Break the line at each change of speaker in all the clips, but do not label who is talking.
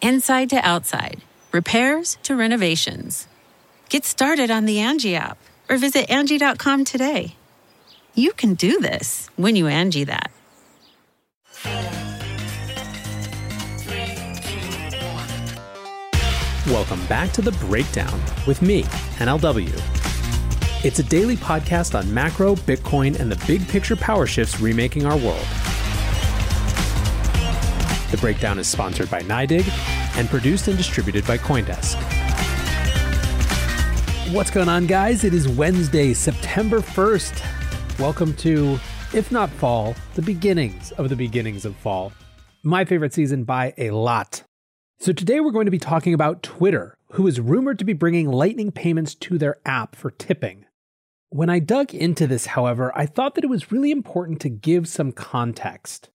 inside to outside, repairs to renovations. Get started on the Angie app or visit Angie.com today. You can do this when you Angie that.
Welcome back to The Breakdown with me, NLW. It's a daily podcast on macro, Bitcoin, and the big picture power shifts remaking our world. The Breakdown is sponsored by NYDIG and produced and distributed by CoinDesk. What's going on, guys? It is Wednesday, September 1st. Welcome to, if not fall, the beginnings of the beginnings of fall. My favorite season by a lot. So today we're going to be talking about Twitter, who is rumored to be bringing Lightning payments to their app for tipping. When I dug into this, however, I thought that it was really important to give some context.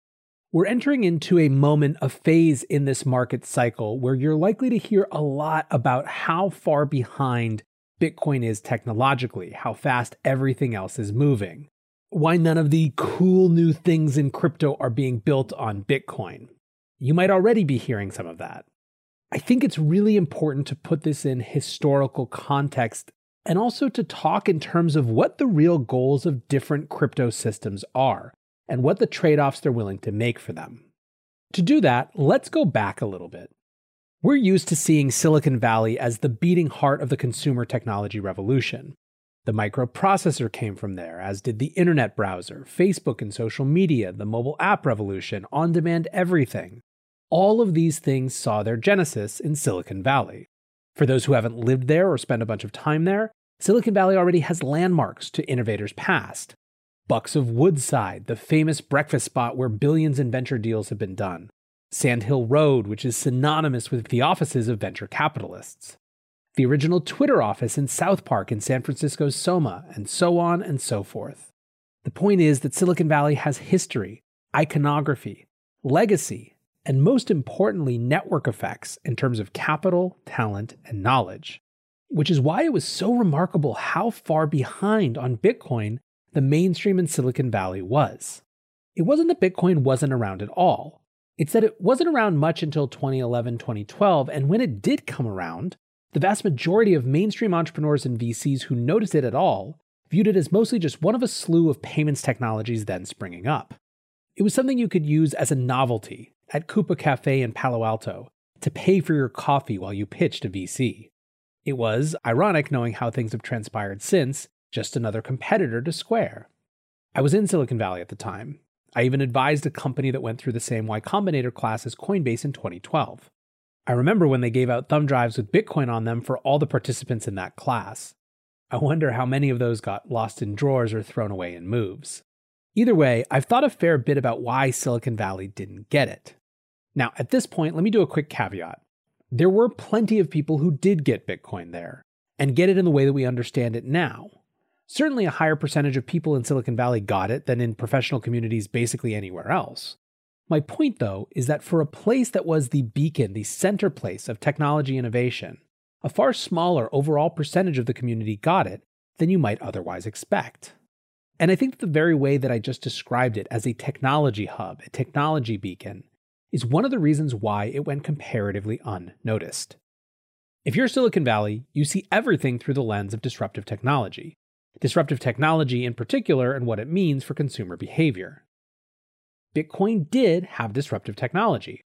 We're entering into a moment, a phase in this market cycle where you're likely to hear a lot about how far behind Bitcoin is technologically, how fast everything else is moving, why none of the cool new things in crypto are being built on Bitcoin. You might already be hearing some of that. I think it's really important to put this in historical context and also to talk in terms of what the real goals of different crypto systems are and what the trade offs they're willing to make for them. To do that, let's go back a little bit. We're used to seeing Silicon Valley as the beating heart of the consumer technology revolution. The microprocessor came from there, as did the internet browser, Facebook and social media, the mobile app revolution, on demand everything. All of these things saw their genesis in Silicon Valley. For those who haven't lived there or spent a bunch of time there, Silicon Valley already has landmarks to innovators past. Bucks of Woodside, the famous breakfast spot where billions in venture deals have been done. Sand Hill Road, which is synonymous with the offices of venture capitalists. The original Twitter office in South Park in San Francisco's Soma, and so on and so forth. The point is that Silicon Valley has history, iconography, legacy, and most importantly, network effects in terms of capital, talent, and knowledge. Which is why it was so remarkable how far behind on Bitcoin the mainstream in Silicon Valley was. It wasn't that Bitcoin wasn't around at all. It's that it wasn't around much until 2011, 2012, and when it did come around, the vast majority of mainstream entrepreneurs and VCs who noticed it at all viewed it as mostly just one of a slew of payments technologies then springing up. It was something you could use as a novelty, at Coupa Cafe in Palo Alto to pay for your coffee while you pitched a VC. It was, ironic knowing how things have transpired since, just another competitor to Square. I was in Silicon Valley at the time. I even advised a company that went through the same Y Combinator class as Coinbase in 2012. I remember when they gave out thumb drives with Bitcoin on them for all the participants in that class. I wonder how many of those got lost in drawers or thrown away in moves. Either way, I've thought a fair bit about why Silicon Valley didn't get it. Now, at this point, let me do a quick caveat. There were plenty of people who did get Bitcoin there, and get it in the way that we understand it now. Certainly, a higher percentage of people in Silicon Valley got it than in professional communities basically anywhere else. My point, though, is that for a place that was the beacon, the center place of technology innovation, a far smaller overall percentage of the community got it than you might otherwise expect. And I think that the very way that I just described it as a technology hub, a technology beacon, is one of the reasons why it went comparatively unnoticed. If you're Silicon Valley, you see everything through the lens of disruptive technology. Disruptive technology in particular and what it means for consumer behavior. Bitcoin did have disruptive technology.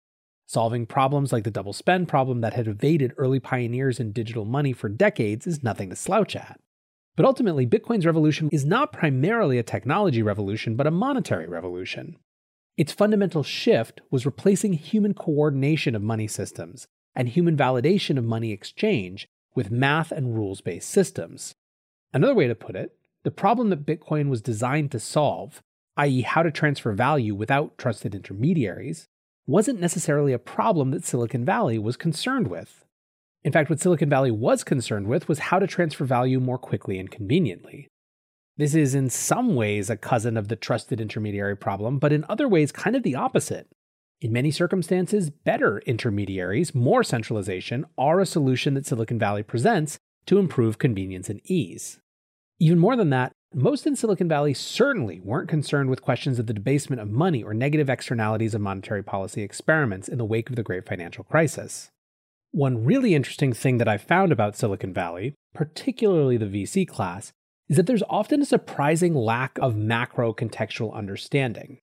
Solving problems like the double spend problem that had evaded early pioneers in digital money for decades is nothing to slouch at. But ultimately, Bitcoin's revolution is not primarily a technology revolution, but a monetary revolution. Its fundamental shift was replacing human coordination of money systems and human validation of money exchange with math and rules based systems. Another way to put it, the problem that Bitcoin was designed to solve, i.e., how to transfer value without trusted intermediaries, wasn't necessarily a problem that Silicon Valley was concerned with. In fact, what Silicon Valley was concerned with was how to transfer value more quickly and conveniently. This is in some ways a cousin of the trusted intermediary problem, but in other ways, kind of the opposite. In many circumstances, better intermediaries, more centralization, are a solution that Silicon Valley presents to improve convenience and ease. Even more than that, most in Silicon Valley certainly weren't concerned with questions of the debasement of money or negative externalities of monetary policy experiments in the wake of the great financial crisis. One really interesting thing that I've found about Silicon Valley, particularly the VC class, is that there's often a surprising lack of macro contextual understanding.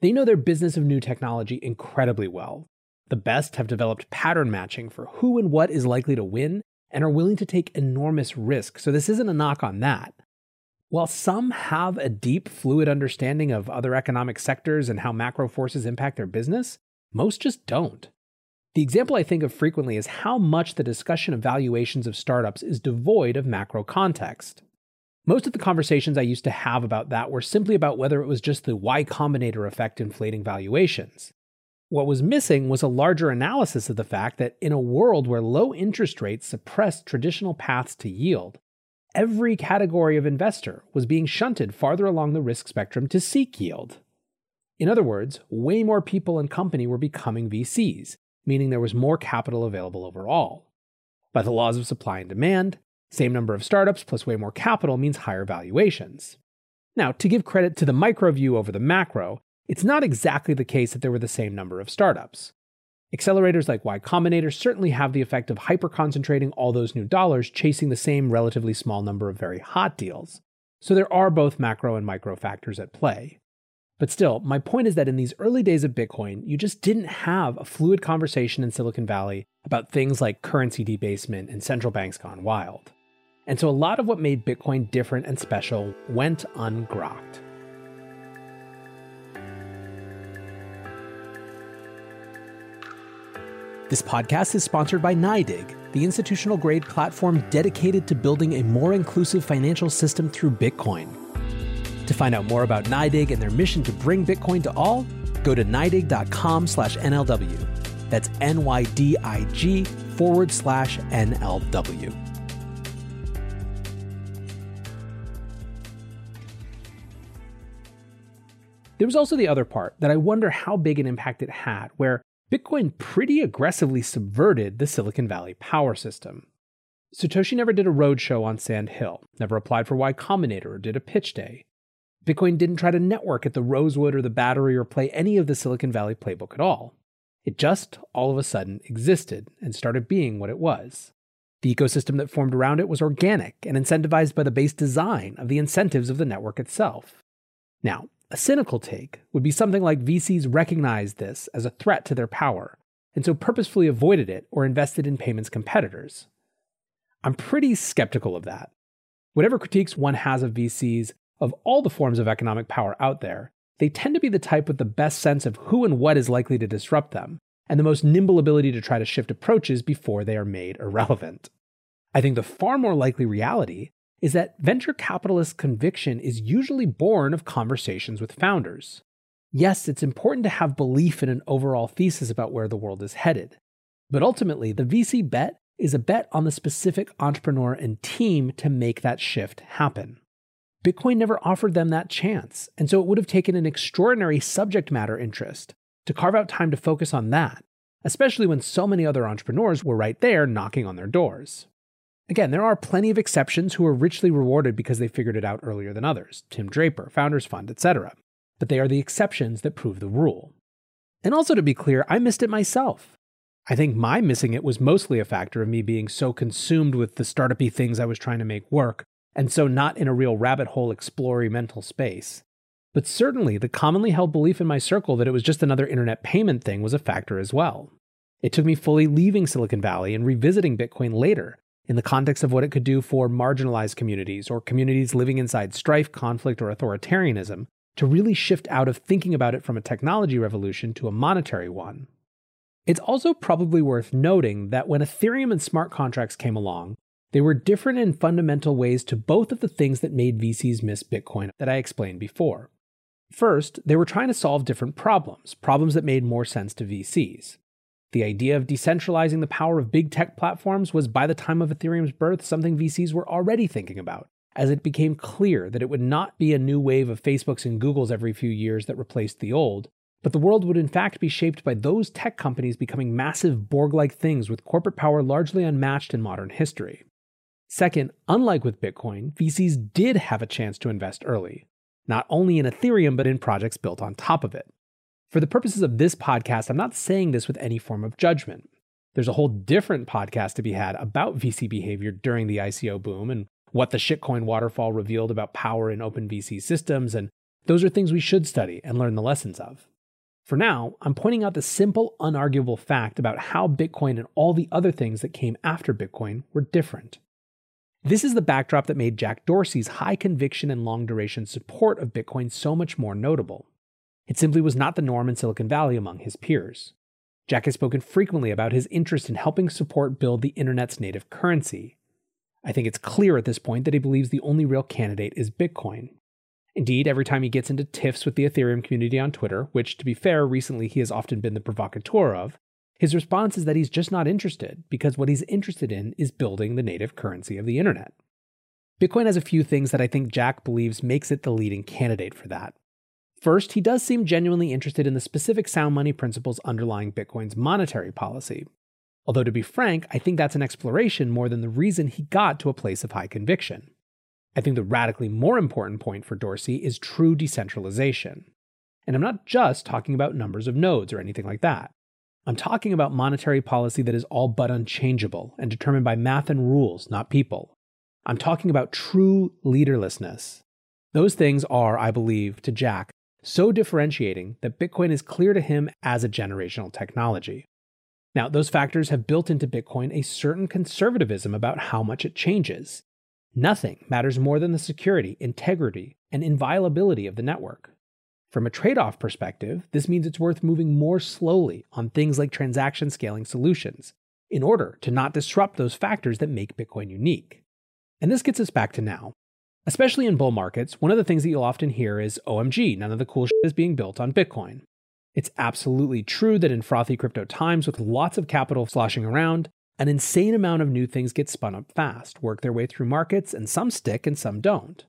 They know their business of new technology incredibly well. The best have developed pattern matching for who and what is likely to win and are willing to take enormous risk, so this isn't a knock on that. While some have a deep, fluid understanding of other economic sectors and how macro forces impact their business, most just don't. The example I think of frequently is how much the discussion of valuations of startups is devoid of macro context. Most of the conversations I used to have about that were simply about whether it was just the Y Combinator effect inflating valuations. What was missing was a larger analysis of the fact that in a world where low interest rates suppressed traditional paths to yield, every category of investor was being shunted farther along the risk spectrum to seek yield. In other words, way more people and company were becoming VCs, meaning there was more capital available overall. By the laws of supply and demand, same number of startups plus way more capital means higher valuations. Now, to give credit to the micro view over the macro, it's not exactly the case that there were the same number of startups. Accelerators like Y Combinator certainly have the effect of hyper concentrating all those new dollars chasing the same relatively small number of very hot deals. So there are both macro and micro factors at play. But still, my point is that in these early days of Bitcoin, you just didn't have a fluid conversation in Silicon Valley about things like currency debasement and central banks gone wild. And so a lot of what made Bitcoin different and special went ungrokked. This podcast is sponsored by NYDIG, the institutional grade platform dedicated to building a more inclusive financial system through Bitcoin. To find out more about NYDIG and their mission to bring Bitcoin to all, go to NYDIG.com slash NLW. That's N-Y-D-I-G forward slash NLW. There was also the other part that I wonder how big an impact it had, where Bitcoin pretty aggressively subverted the Silicon Valley power system. Satoshi never did a roadshow on Sand Hill, never applied for Y Combinator or did a pitch day. Bitcoin didn't try to network at the Rosewood or the Battery or play any of the Silicon Valley playbook at all. It just, all of a sudden, existed and started being what it was. The ecosystem that formed around it was organic and incentivized by the base design of the incentives of the network itself. Now, a cynical take would be something like VCs recognized this as a threat to their power, and so purposefully avoided it or invested in payments competitors. I'm pretty skeptical of that. Whatever critiques one has of VCs, of all the forms of economic power out there, they tend to be the type with the best sense of who and what is likely to disrupt them, and the most nimble ability to try to shift approaches before they are made irrelevant. I think the far more likely reality is that venture capitalist conviction is usually born of conversations with founders. Yes, it's important to have belief in an overall thesis about where the world is headed. But ultimately, the VC bet is a bet on the specific entrepreneur and team to make that shift happen. Bitcoin never offered them that chance, and so it would have taken an extraordinary subject matter interest to carve out time to focus on that, especially when so many other entrepreneurs were right there knocking on their doors. Again, there are plenty of exceptions who are richly rewarded because they figured it out earlier than others Tim Draper, Founders Fund, etc. But they are the exceptions that prove the rule. And also to be clear, I missed it myself. I think my missing it was mostly a factor of me being so consumed with the startupy things I was trying to make work, and so not in a real rabbit hole explory mental space. But certainly, the commonly held belief in my circle that it was just another internet payment thing was a factor as well. It took me fully leaving Silicon Valley and revisiting Bitcoin later in the context of what it could do for marginalized communities or communities living inside strife, conflict, or authoritarianism to really shift out of thinking about it from a technology revolution to a monetary one. It's also probably worth noting that when Ethereum and smart contracts came along, they were different in fundamental ways to both of the things that made VCs miss Bitcoin that I explained before. First, they were trying to solve different problems, problems that made more sense to VCs. The idea of decentralizing the power of big tech platforms was, by the time of Ethereum's birth, something VCs were already thinking about, as it became clear that it would not be a new wave of Facebooks and Googles every few years that replaced the old, but the world would in fact be shaped by those tech companies becoming massive Borg like things with corporate power largely unmatched in modern history. Second, unlike with Bitcoin, VCs did have a chance to invest early, not only in Ethereum, but in projects built on top of it. For the purposes of this podcast, I'm not saying this with any form of judgment. There's a whole different podcast to be had about VC behavior during the ICO boom and what the shitcoin waterfall revealed about power in open VC systems, and those are things we should study and learn the lessons of. For now, I'm pointing out the simple, unarguable fact about how Bitcoin and all the other things that came after Bitcoin were different. This is the backdrop that made Jack Dorsey's high conviction and long duration support of Bitcoin so much more notable. It simply was not the norm in Silicon Valley among his peers. Jack has spoken frequently about his interest in helping support build the internet's native currency. I think it's clear at this point that he believes the only real candidate is Bitcoin. Indeed, every time he gets into tiffs with the Ethereum community on Twitter, which, to be fair, recently he has often been the provocateur of, his response is that he's just not interested because what he's interested in is building the native currency of the internet. Bitcoin has a few things that I think Jack believes makes it the leading candidate for that. First, he does seem genuinely interested in the specific sound money principles underlying Bitcoin's monetary policy. Although, to be frank, I think that's an exploration more than the reason he got to a place of high conviction. I think the radically more important point for Dorsey is true decentralization. And I'm not just talking about numbers of nodes or anything like that. I'm talking about monetary policy that is all but unchangeable and determined by math and rules, not people. I'm talking about true leaderlessness. Those things are, I believe, to Jack, so differentiating that Bitcoin is clear to him as a generational technology. Now, those factors have built into Bitcoin a certain conservatism about how much it changes. Nothing matters more than the security, integrity, and inviolability of the network. From a trade off perspective, this means it's worth moving more slowly on things like transaction scaling solutions in order to not disrupt those factors that make Bitcoin unique. And this gets us back to now. Especially in bull markets, one of the things that you'll often hear is OMG, none of the cool shit is being built on Bitcoin. It's absolutely true that in frothy crypto times with lots of capital sloshing around, an insane amount of new things get spun up fast, work their way through markets, and some stick and some don't.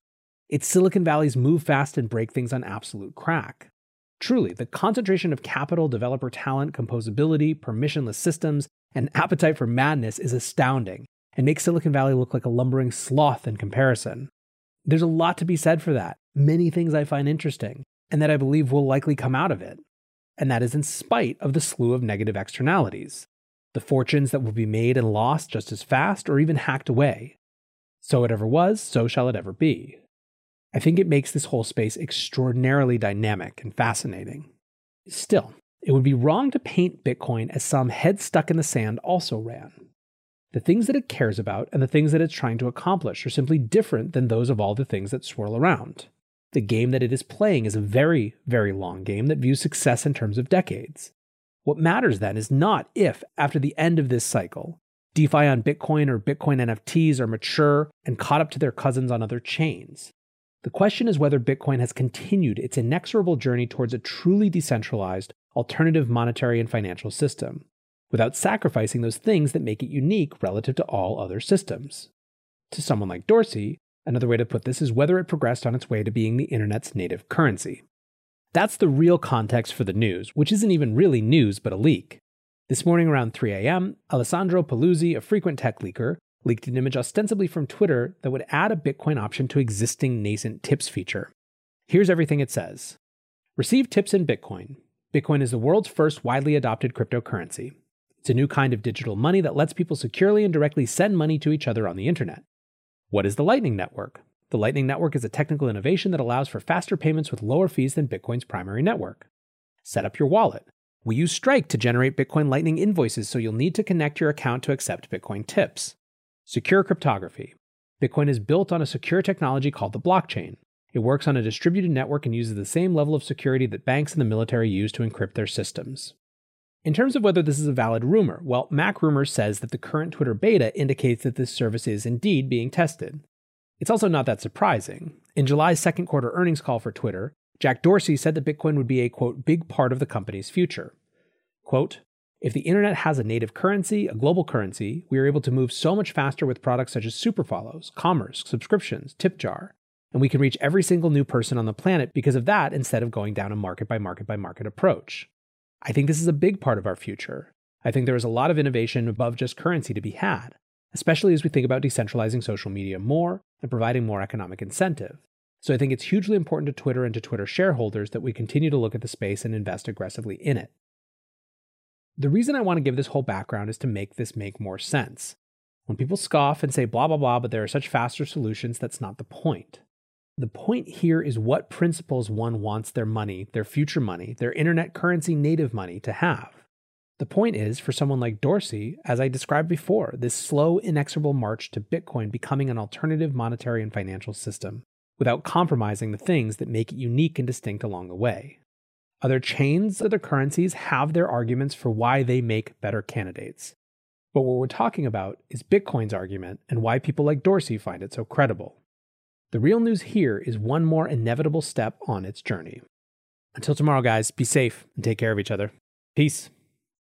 It's Silicon Valley's move fast and break things on absolute crack. Truly, the concentration of capital, developer talent, composability, permissionless systems, and appetite for madness is astounding and makes Silicon Valley look like a lumbering sloth in comparison. There's a lot to be said for that, many things I find interesting, and that I believe will likely come out of it. And that is in spite of the slew of negative externalities. The fortunes that will be made and lost just as fast or even hacked away. So it ever was, so shall it ever be. I think it makes this whole space extraordinarily dynamic and fascinating. Still, it would be wrong to paint Bitcoin as some head stuck in the sand also ran. The things that it cares about and the things that it's trying to accomplish are simply different than those of all the things that swirl around. The game that it is playing is a very, very long game that views success in terms of decades. What matters then is not if, after the end of this cycle, DeFi on Bitcoin or Bitcoin NFTs are mature and caught up to their cousins on other chains. The question is whether Bitcoin has continued its inexorable journey towards a truly decentralized, alternative monetary and financial system, without sacrificing those things that make it unique relative to all other systems. To someone like Dorsey, another way to put this is whether it progressed on its way to being the internet's native currency. That's the real context for the news, which isn't even really news but a leak. This morning around 3 a.m., Alessandro Paluzzi, a frequent tech leaker, leaked an image ostensibly from Twitter that would add a Bitcoin option to existing nascent tips feature. Here's everything it says Receive tips in Bitcoin. Bitcoin is the world's first widely adopted cryptocurrency. It's a new kind of digital money that lets people securely and directly send money to each other on the internet. What is the Lightning Network? The Lightning Network is a technical innovation that allows for faster payments with lower fees than Bitcoin's primary network. Set up your wallet. We use Strike to generate Bitcoin Lightning invoices, so you'll need to connect your account to accept Bitcoin tips. Secure cryptography. Bitcoin is built on a secure technology called the blockchain. It works on a distributed network and uses the same level of security that banks and the military use to encrypt their systems. In terms of whether this is a valid rumor, well, Mac Rumors says that the current Twitter beta indicates that this service is indeed being tested. It's also not that surprising. In July's second quarter earnings call for Twitter, Jack Dorsey said that Bitcoin would be a quote, big part of the company's future. Quote, if the internet has a native currency, a global currency, we are able to move so much faster with products such as superfollows, commerce, subscriptions, TipJar, and we can reach every single new person on the planet because of that instead of going down a market by market by market approach. I think this is a big part of our future. I think there is a lot of innovation above just currency to be had, especially as we think about decentralizing social media more and providing more economic incentive. So I think it's hugely important to Twitter and to Twitter shareholders that we continue to look at the space and invest aggressively in it. The reason I want to give this whole background is to make this make more sense. When people scoff and say blah, blah, blah, but there are such faster solutions, that's not the point. The point here is what principles one wants their money, their future money, their internet currency native money to have. The point is, for someone like Dorsey, as I described before, this slow, inexorable march to Bitcoin becoming an alternative monetary and financial system without compromising the things that make it unique and distinct along the way. Other chains, other currencies have their arguments for why they make better candidates. But what we're talking about is Bitcoin's argument and why people like Dorsey find it so credible. The real news here is one more inevitable step on its journey. Until tomorrow, guys, be safe and take care of each other. Peace.